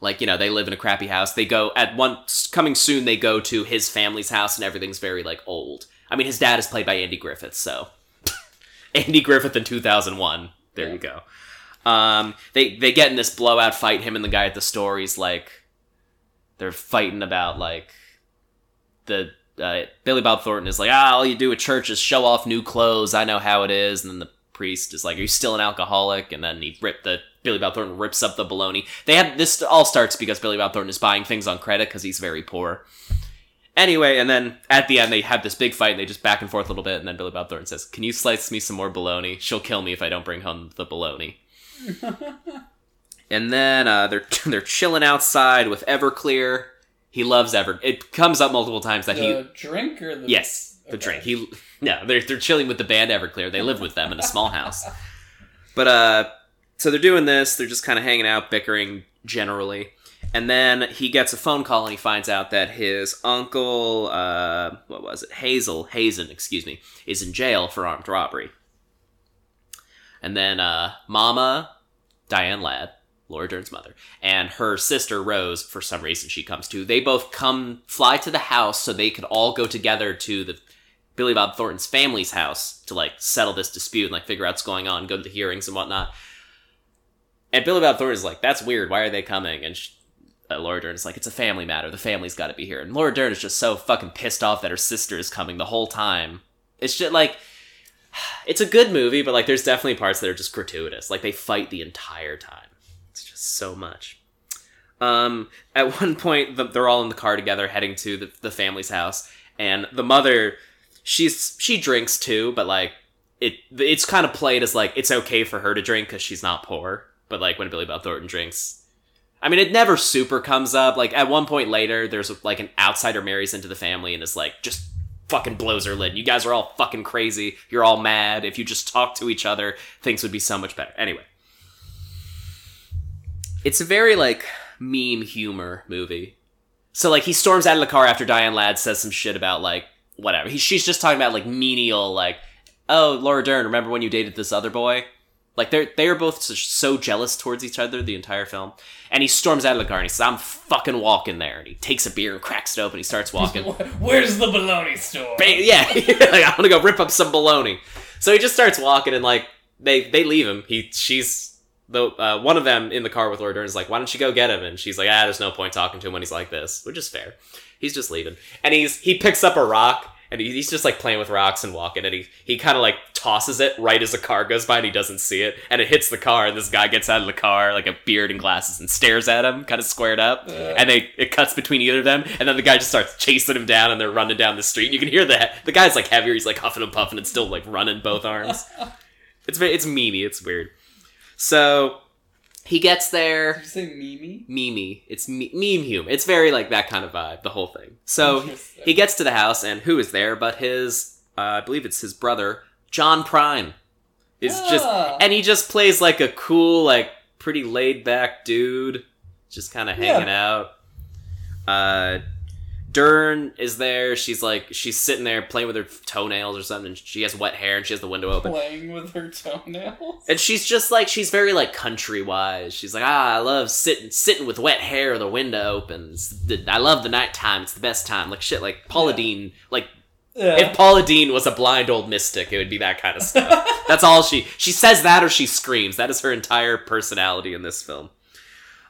Like you know they live in a crappy house. They go at one coming soon. They go to his family's house, and everything's very like old. I mean, his dad is played by Andy Griffith, so *laughs* Andy Griffith in 2001. There you go. Um, they they get in this blowout fight. Him and the guy at the store. He's like, they're fighting about like the uh, Billy Bob Thornton is like, ah, all you do at church is show off new clothes. I know how it is. And then the priest is like, are you still an alcoholic? And then he ripped the Billy Bob Thornton rips up the baloney. They have this all starts because Billy Bob Thornton is buying things on credit because he's very poor. Anyway, and then at the end they have this big fight. and They just back and forth a little bit, and then Billy Bob Thornton says, "Can you slice me some more bologna? She'll kill me if I don't bring home the bologna." *laughs* and then uh, they're *laughs* they're chilling outside with Everclear. He loves Ever. It comes up multiple times that he The drink or the Yes, the Okay. drink. He no, they're they're chilling with the band Everclear. They live with them in a small house. *laughs* But uh so they're doing this, they're just kind of hanging out, bickering generally. And then he gets a phone call and he finds out that his uncle uh what was it? Hazel, Hazen, excuse me, is in jail for armed robbery. And then uh Mama Diane Ladd, Laura Dern's mother, and her sister Rose, for some reason she comes too. They both come fly to the house so they could all go together to the Billy Bob Thornton's family's house to like settle this dispute and like figure out what's going on, go to the hearings and whatnot. And Billy Bob Thornton is like, "That's weird. Why are they coming?" And sh uh, Laura Dern is like, "It's a family matter. The family's got to be here." And Laura Dern is just so fucking pissed off that her sister is coming the whole time. It's just like *sighs* it's a good movie, but like there's definitely parts that are just gratuitous. Like they fight the entire time. It's just so much. Um, at *laughs* one point, the, they're all in the car together, heading to the, the family's house, and the mother, she's she drinks too, but like it, it's kind of played as like it's okay for her to drink because she's not poor. But like when Billy Bob Thornton drinks, I mean, it never super comes up. Like at one point later, there's like an outsider marries into the family and is like just fucking blows her lid. You guys are all fucking crazy. You're all mad. If you just talk to each other, things would be so much better. Anyway, it's a very like meme humor movie. So like he storms out of the car after Diane Ladd says some shit about like whatever. He, she's just talking about like menial like oh Laura Dern, remember when you dated this other boy? Like they're they are both so, jealous towards each other the entire film. And he storms out of the car and he says, "I'm fucking walking there." And he takes a beer and cracks it open. He starts walking. *laughs* Where's the bologna store? Ba- yeah, *laughs* like, I'm gonna go rip up some bologna. So he just starts walking, and like they they leave him. He she's the uh, one of them in the car with Laura Dern is like, "Why don't you go get him?" And she's like, "Ah, there's no point talking to him when he's like this," which is fair. He's just leaving, and he's he picks up a rock. And he's just like playing with rocks and walking, and he, he kind of like tosses it right as a car goes by, and he doesn't see it, and it hits the car, and this guy gets out of the car like a beard and glasses and stares at him, kind of squared up, and they it cuts between either of them, and then the guy just starts chasing him down, and they're running down the street. And you can hear the the guy's like heavier, he's like huffing and puffing, and still like running both arms. *laughs* It's it's memey, it's weird. So he gets there, Did you say Mimi? memey. It's me- meme hume. It's very like that kind of vibe, the whole thing. So he gets to the house, and who is there but his, uh, I believe it's his brother, John Prine. Is just, Ah. and he just plays like a cool, like pretty laid back dude, just kind of Yeah. hanging out. Uh, Dern is there. She's like, she's sitting there playing with her toenails or something. and She has wet hair, and she has the window open. Playing with her toenails? And she's just like she's very like country wise. She's like, ah, I love sitting sitting with wet hair, the window open. It's the- I love the nighttime. It's the best time. Like shit, like Paula Yeah. Deen. Like Yeah. if Paula Deen was a blind old mystic, it would be that kind of stuff. *laughs* That's all she she says that or she screams. That is her entire personality in this film.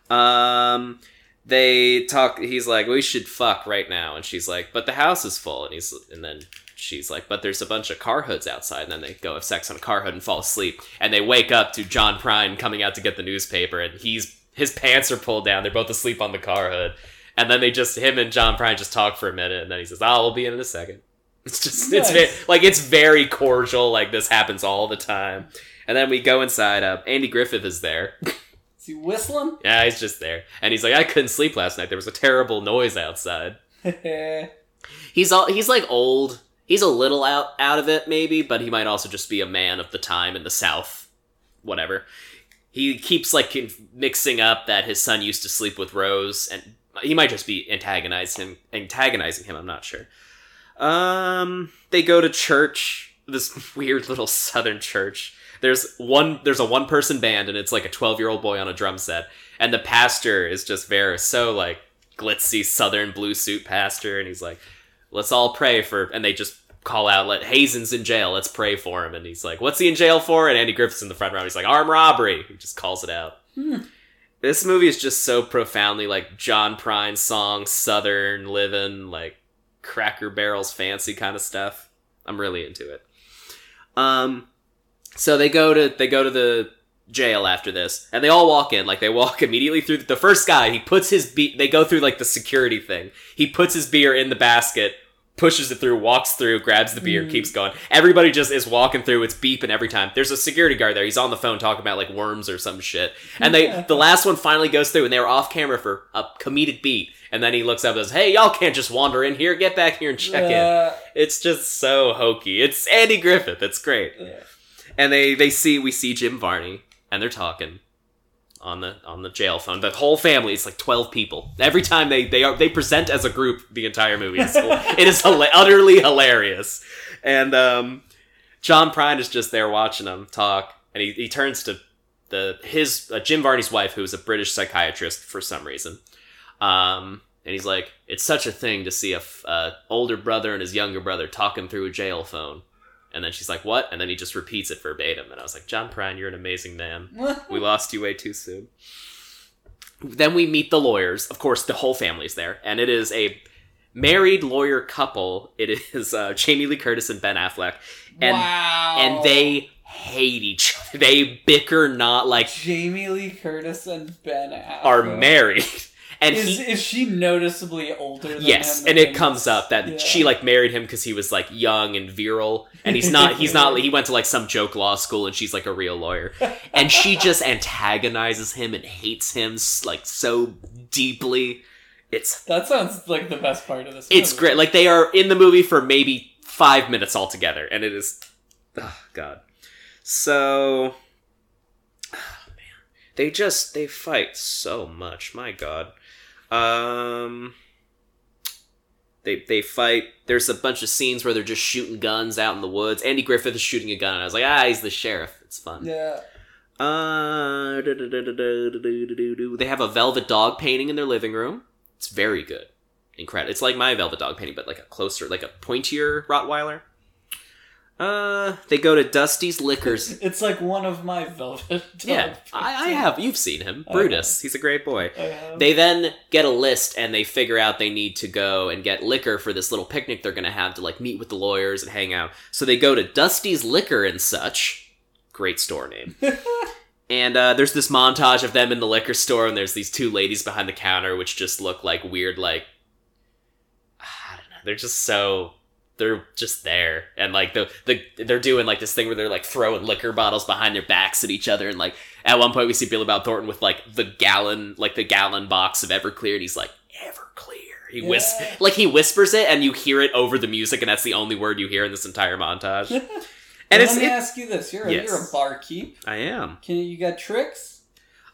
Um, they talk. He's like, "We should fuck right now," and she's like, "But the house is full." And he's and then she's like, "But there's a bunch of car hoods outside." And then they go have sex on a car hood and fall asleep. And they wake up to John Prine coming out to get the newspaper, and he's his pants are pulled down. They're both asleep on the car hood. And then they just him and John Prine just talk for a minute, and then he says, "Oh, we'll be in in a second. *laughs* It's just it's very, like it's very cordial. Like this happens all the time. And then we go inside. Uh, Andy Griffith is there. *laughs* Is he whistling? *laughs* Yeah, he's just there, and he's like, "I couldn't sleep last night. There was a terrible noise outside." He's all he's like old. He's a little out out of it, maybe, but he might also just be a man of the time in the South. Whatever. He keeps like mixing up that his son used to sleep with Rose, and he might just be antagonizing him. Antagonizing him, I'm not sure. Um, they go to church. This *laughs* weird little Southern church. There's one. There's a one person band, and it's like a 12 year old boy on a drum set, and the pastor is just very so like glitzy Southern blue suit pastor, and he's like, "Let's all pray for," and they just call out, "Let Hazen's in jail. Let's pray for him." And he's like, "What's he in jail for?" And Andy Griffith's in the front row. He's like, "Armed robbery." He just calls it out. Hmm. This movie is just so profoundly like John Prine song, Southern living, like Cracker Barrel's fancy kind of stuff. I'm really into it. Um, so they go to they go to the jail after this, and they all walk in. Like they walk *laughs* immediately through the first guy. He puts his be- They go through like the security thing. He puts his beer in the basket, pushes it through, walks through, grabs the beer, Mm. keeps going. Everybody just is walking through. It's beeping every time. There's a security guard there. He's on the phone talking about like worms or some shit. And they the last one finally goes through, and they were off camera for a comedic beat. And then he looks up and says, "Hey, y'all can't just wander in here. Get back here and check in." Uh, It's just so hokey. It's Andy Griffith. It's great. yeah. And they they see we see Jim Varney and they're talking on the on the jail phone. The whole family is like twelve people. Every time they they are they present as a group the entire movie. It's, *laughs* it is hila- utterly hilarious. And um, John Prine is just there watching them talk, and he, he turns to the his uh, Jim Varney's wife, who is a British psychiatrist for some reason. Um, and he's like, "It's such a thing to see a f- uh, older brother and his younger brother talking through a jail phone." And then she's like, "What?" And then he just repeats it verbatim. And I was like, "John Prine, you're an amazing man. *laughs* We lost you way too soon." Then we meet the lawyers. Of course, the whole family's there, and it is a married lawyer couple. It is uh, Jamie Lee Curtis and Ben Affleck, and wow. and they hate each other. They bicker not like Jamie Lee Curtis and Ben Affleck are married. And Is he is she noticeably older? Than yes, and it comes up that Yeah. she like married him because he was like young and virile, and he's not. He's not. He went to like some joke law school, and she's like a real lawyer, and she just antagonizes him and hates him like so deeply. It's That sounds like the best part of this. it's movie. great. Like they are in the movie for maybe five minutes altogether, and it is, oh god. So, oh, man, they just they fight so much. My god. Um, they they fight. There's a bunch of scenes where they're just shooting guns out in the woods. Andy Griffith is shooting a gun, and I was like, ah, he's the sheriff. It's fun. Yeah. Uh, they have a velvet dog painting in their living room. It's very good, incredible. It's like my velvet dog painting, but like a closer, like a pointier Rottweiler. Uh, they go to Dusty's Liquors. *laughs* It's like one of my velvet. *laughs* Yeah, I, I have. You've seen him, Brutus. He's a great boy. They then get a list and they figure out they need to go and get liquor for this little picnic they're going to have to like meet with the lawyers and hang out. So they go to Dusty's Liquor and such. Great store name. *laughs* and uh, there's this montage of them in the liquor store and there's these two ladies behind the counter which just look like weird like I don't know. They're just so they're just there and like the, the they're doing like this thing where they're like throwing liquor bottles behind their backs at each other and like at one point we see Billy Bob Thornton with like the gallon like the gallon box of Everclear and he's like Everclear he whis- Yeah. like he whispers it and you hear it over the music and that's the only word you hear in this entire montage *laughs* and Let it's me it, ask you this: You're a, Yes. you're a barkeep. I am Can you, you got tricks?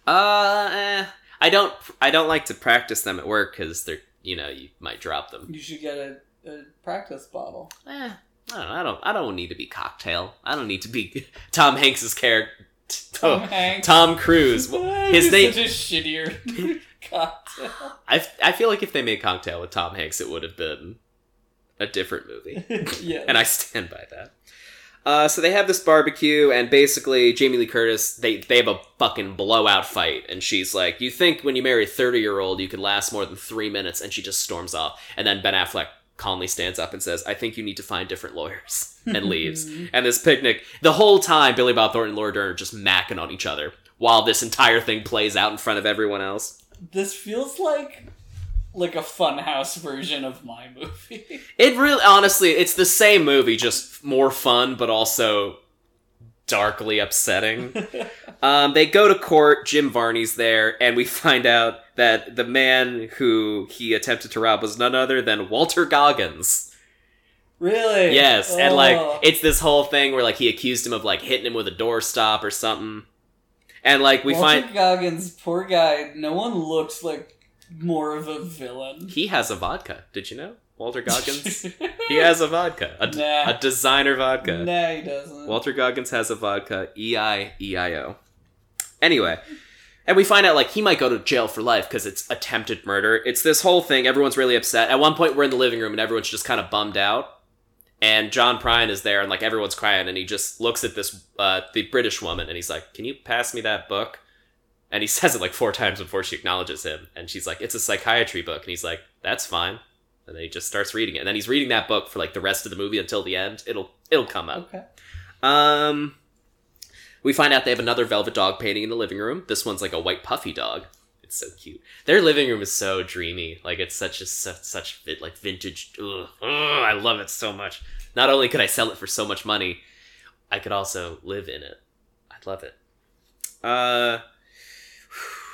uh eh, I don't I don't like to practice them at work because they're you know you might drop them You should get a, a practice bottle. Eh, I don't, I don't. I don't need to be cocktail. I don't need to be *laughs* Tom Hanks's character. *laughs* Tom Oh, Hanks. Tom Cruise. *laughs* Well, His He's name. Such a shittier cocktail. I I feel like if they made Cocktail with Tom Hanks, it would have been a different movie, yeah. and I stand by that. Uh, so they have this barbecue, and basically Jamie Lee Curtis they they have a fucking blowout fight, and she's like, "You think when you marry a thirty year old you could last more than three minutes?" And she just storms off, and then Ben Affleck calmly stands up and says, "I think you need to find different lawyers," *laughs* and leaves. and this picnic, the whole time, Billy Bob Thornton and Laura Dern are just macking on each other while this entire thing plays out in front of everyone else. This feels like like a funhouse version of my movie. *laughs* It really, honestly, it's the same movie, just more fun, but also darkly upsetting. *laughs* um, they go to court. Jim Varney's there, and we find out that the man who he attempted to rob was none other than Walter Goggins. really? Yes, and like Oh. it's this whole thing where like he accused him of like hitting him with a doorstop or something, and like we find. Walter find Goggins, poor guy. No one looks like more of a villain. he has a vodka. Did you know Walter *laughs* Goggins? he has a vodka, a, Nah. a designer vodka. Nah, he doesn't. Walter Goggins has a vodka. E I E I O. Anyway, and we find out like he might go to jail for life because it's attempted murder. It's this whole thing. Everyone's really upset. At one point, we're in the living room and everyone's just kind of bummed out. And John Prine is there and like everyone's crying and he just looks at this uh, the British woman and he's like, "Can you pass me that book?" And he *laughs* says it like four times before she acknowledges him. And she's like, "It's a psychiatry book." And he's like, "That's fine." And then he just starts reading it. And then he's reading that book for like the rest of the movie until the end. It'll it'll come up. okay. Um, we find out they have another velvet dog painting in the living room. This one's like a white puffy dog. It's so cute. Their living room is so dreamy. Like it's such a such, such like vintage. Ugh, ugh, I love it so much. Not only could I sell it for so much money, I could also live in it. I'd love it. Uh,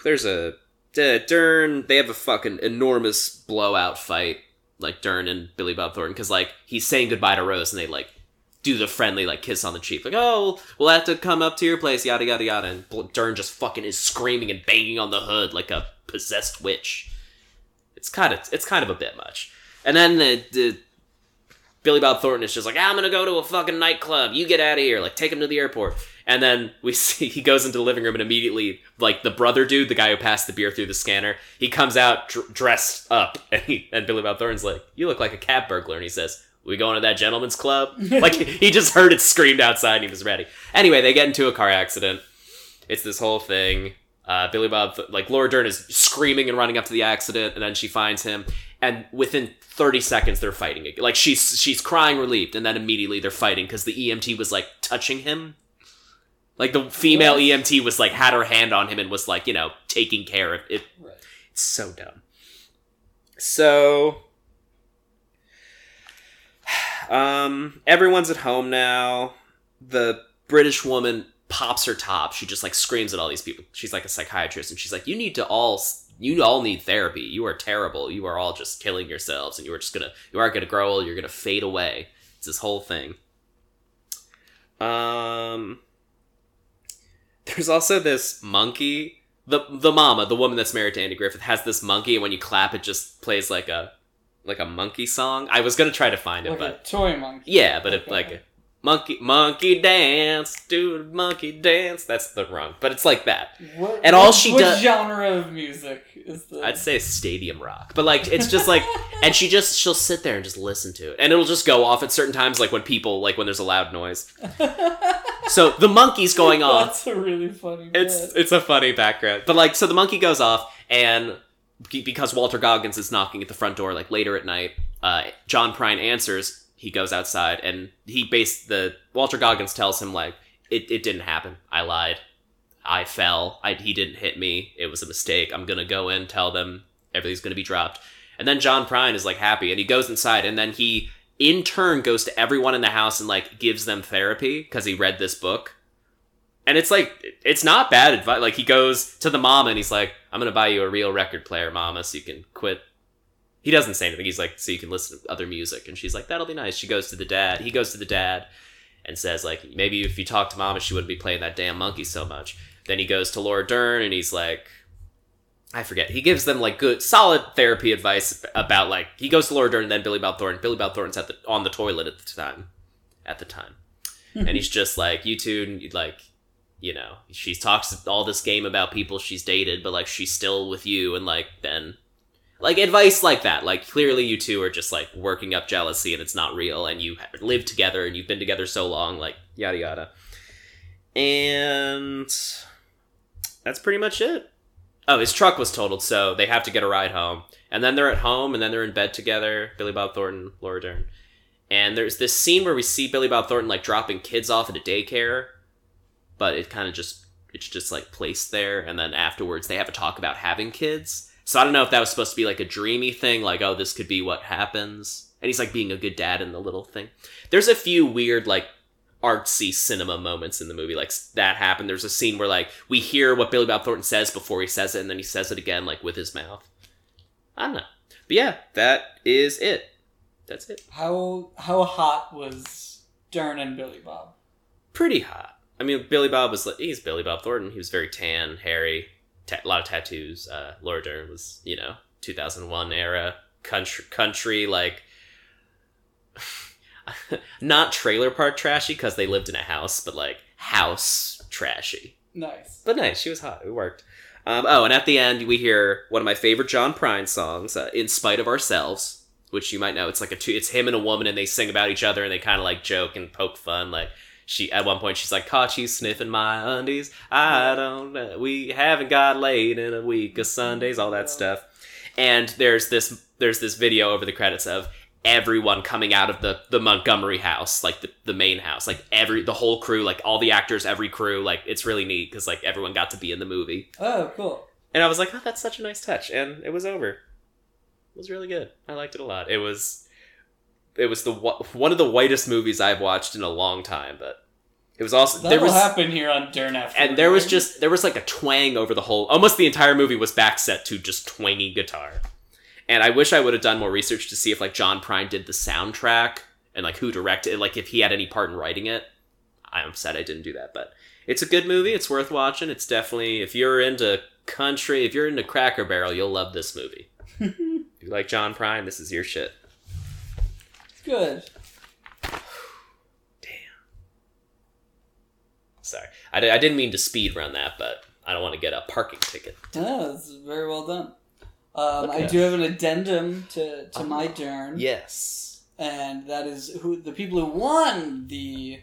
there's a D- Dern. They have a fucking enormous blowout fight. Like Dern and Billy Bob Thornton, because like he's saying goodbye to Rose, and they like do the friendly like kiss on the cheek, like oh we'll have to come up to your place, yada yada yada. And Dern just fucking is screaming and banging on the hood like a possessed witch. It's kind of it's kind of a bit much. And then the, the Billy Bob Thornton is just like I'm gonna go to a fucking nightclub. You get out of here. Like take him to the airport. And then we *laughs* see he goes into the living room and immediately like the brother dude, the guy who passed the beer through the scanner, he comes out dr- dressed up *laughs* and he and Billy Bob Thornton's like you look like a cat burglar and he says we going to that gentleman's club? *laughs* like he just heard it screamed outside and he was ready. Anyway, they get into a car accident. It's this whole thing. Uh, Billy Bob, like Laura Dern, is screaming and running up to the accident, and then she finds him. And within 30 seconds, they're fighting. again. Like she's she's crying relieved, and then immediately they're fighting because the EMT was like touching him. Like the female What? EMT was like had her hand on him and was like you know taking care of it. Right. It's so dumb. So, um, everyone's at home now. The British woman pops her top. She just like screams at all these people. She's like a psychiatrist, and she's like, "You need to all, you all need therapy. You are terrible. You are all just killing yourselves, and you are just gonna, you aren't gonna grow old. You're gonna fade away." It's this whole thing. Um, there's also this monkey the the mama, the woman that's married to Andy Griffith, has this monkey, and when you clap, it just plays like a like a monkey song. I was gonna try to find it, Like but a toy monkey. yeah, but it Okay. like monkey monkey dance, dude, monkey dance. That's the wrong, but it's like that. What, And all what- she what does- genre of music is the? I'd say stadium rock, but like it's just like, *laughs* and she just she'll sit there and just listen to it, and it'll just go off at certain times, like when people like when there's a loud noise. *laughs* So the monkey's going off. That's a really funny. It's bit. it's a funny background, but like so the monkey goes off, and because Walter Goggins is knocking at the front door like later at night, uh, John Prine answers. He goes outside, and he based the Walter Goggins tells him like it, it didn't happen. I lied. I fell. I, he didn't hit me. It was a mistake. I'm gonna go in, tell them everything's gonna be dropped. And then John Prine is like happy, and he goes inside, and then he in turn goes to everyone in the house and like gives them therapy because he read this book and it's like it's not bad advice like he goes to the mom and he's like i'm gonna buy you a real record player mama so you can quit. He doesn't say anything. He's like so you can listen to other music. And she's like that'll be nice. She goes to the dad. He goes to the dad and says like maybe if you talk to mama she wouldn't be playing that damn monkey so much. Then he goes to laura dern and he's like I forget. He gives them like good, solid therapy advice about like he goes to Laura Dern and then Billy Bob Thornton. Billy Bob Thornton's at the on the toilet at the time, at the time, *laughs* and he's just like you two, like you know, she talks all this game about people she's dated, but like she's still with you, and like then like advice like that. Like clearly you two are just like working up jealousy and it's not real, and you live together and you've been together so long, like yada yada. And that's pretty much it. Oh, his truck was totaled, so they have to get a ride home. And then they're at home, and then they're in bed together. Billy Bob Thornton, Laura Dern. And there's this scene where we see Billy Bob Thornton like dropping kids off at a daycare, but it kind of just it's just like placed there. And then afterwards, they have a talk about having kids. So I don't know if that was supposed to be like a dreamy thing, like oh, this could be what happens. And he's like being a good dad in the little thing. There's a few weird like artsy cinema moments in the movie like that happened there's a scene where like we hear what billy bob thornton says before he says it and then he says it again like with his mouth i don't know but yeah that is it that's it How how hot was Dern and Billy Bob? pretty hot i mean billy bob was like he's billy bob thornton he was very tan hairy ta- a lot of tattoos uh laura dern was you know 2001 era country country like *laughs* not trailer park trashy because they lived in a house but like house trashy Nice. But nice, she was hot. It worked. Um, oh, and at the end we hear one of my favorite John Prine songs, uh, "In Spite of Ourselves," which you might know. It's like a two. It's him and a woman, and they sing about each other, and they kind of like joke and poke fun. Like she at one point she's like, "Caught you sniffing my undies." I don't. know. We haven't got laid in a week of Sundays. All that stuff. And there's this there's this video over the credits of everyone coming out of the the Montgomery house, like the, the main house, like every the whole crew, like all the actors, every crew, like it's really neat because like everyone got to be in the movie. Oh, cool. And I was like, oh, that's such a nice touch, and it was over. It was really good. I liked it a lot. It was it was the one of the whitest movies I've watched in a long time, but it was also That there will was happen here on Dern after. and there was just there was like a twang over the whole almost the entire movie was back set to just twangy guitar. And i wish i would have done more research to see if like john prine did the soundtrack and like who directed it like if he had any part in writing it. I'm sad i didn't do that but it's a good movie it's worth watching it's definitely if you're into country if you're into cracker barrel you'll love this movie. *laughs* If you like john prine this is your shit good. Damn. Sorry i, di- I didn't mean to speed run that but i don't want to get a parking ticket No, that's very well done. Um, I do have an addendum to, to my Dern, yes and that is who the people who won the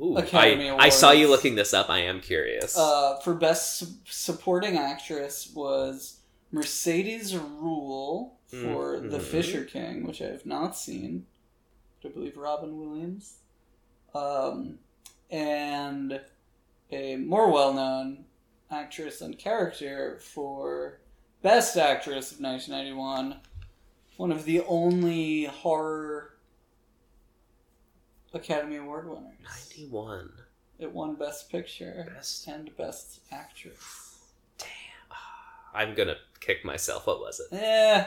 Ooh, Academy I, I saw you looking this up. I am curious. uh, for best su- supporting actress was Mercedes Ruehl for The Mhm. Fisher King, which I have not seen. I believe Robin Williams, um, and a more well-known actress and character for Best Actress of 1991. One of the only horror Academy Award winners. 91. It won Best Picture Best. and Best Actress. Damn. I'm gonna kick myself. What was it? Eh,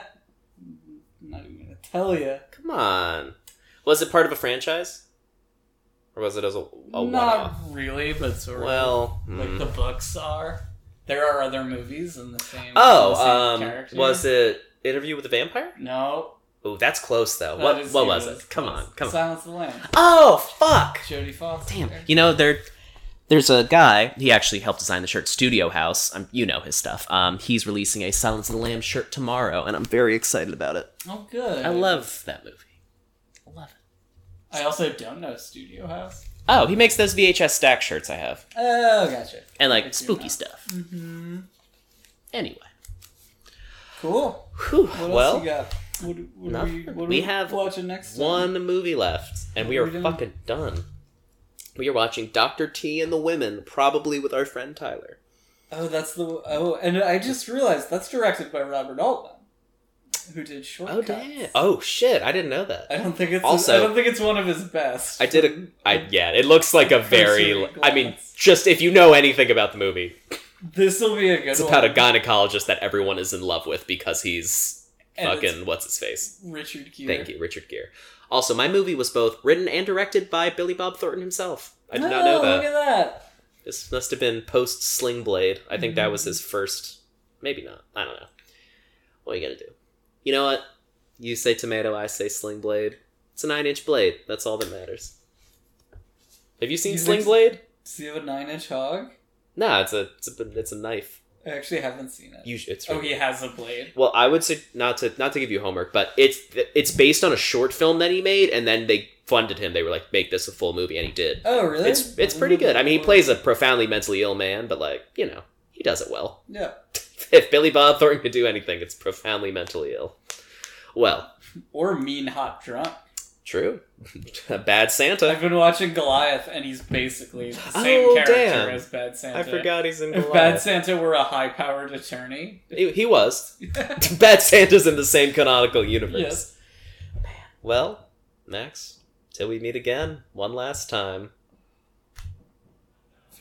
I'm not even gonna tell you. Come on. Was it part of a franchise? Or was it as a, a not off? really, but sort of. Well, like mm. the books are. There are other movies in the same. oh, the same um, character. was it Interview with the Vampire? No. Oh, that's close though. that What what was was- it? Come on, come on. Silence of the Lambs. Oh, fuck! Jodie Foster. Damn. You know, there, there's a guy. He actually helped design the shirt. Studio House. Um, you know his stuff. Um, he's releasing a Silence of the Lambs shirt tomorrow, and I'm very excited about it. Oh, good. I love that movie. I love it. I also don't know Studio House. Oh, he makes those VHS stack shirts I have, Oh, gotcha. and like spooky stuff. Mm-hmm. Anyway, Cool. Whew, What well, you got? What, what are we, nothing. what are We we have watching next? time? one movie left, and we are are fucking done. We are watching Doctor T and the Women, probably with our friend Tyler. Oh, that's the oh, and I just realized that's directed by Robert Altman, who did Short Cuts. Oh damn! Oh shit! I I didn't know that. I don't think it's Also- I don't think it's one of his best. I did a. I yeah. It looks like a *laughs* very. I mean, just if you know anything about the movie, This will be a good it's one. about a gynecologist that everyone is in love with because he's And fucking what's his face. Richard Gere. Thank you, Richard Gere. Also, my movie was both written and directed by Billy Bob Thornton himself. I did not know Oh, that. Look at that. This must have been post Sling Blade. I think that Mm-hmm. was his first. Maybe not. I don't know. What are you gonna do? You know what? You say tomato, I say Sling Blade. It's a nine inch blade. That's all that matters. Have you seen You Sling Blade? Have a nine inch hog? No, it's a it's a it's a knife. I actually haven't seen it. You, it's oh, he has a blade. Well, I would say not to not to give you homework, but it's it's based on a short film that he made, and then they funded him. They were like, make this a full movie, and he did. Oh, really? It's it's pretty good. I mean, he oh. plays a profoundly mentally ill man, but like you know, he does it well. Yeah. *laughs* If Billy Bob Thornton could do anything, it's profoundly mentally ill. Well, Or mean hot drunk. true. a *laughs* bad Santa. I've been watching Goliath, and he's basically the same Oh, character damn. as Bad Santa. I forgot he's in If Bad Santa were a high-powered attorney. He, he was. *laughs* Bad Santa's in the same canonical universe. yes. Well, Max, till we meet again, one last time.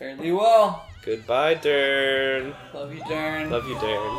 You well. Goodbye, Dern. Love you, Dern. Love you, Dern.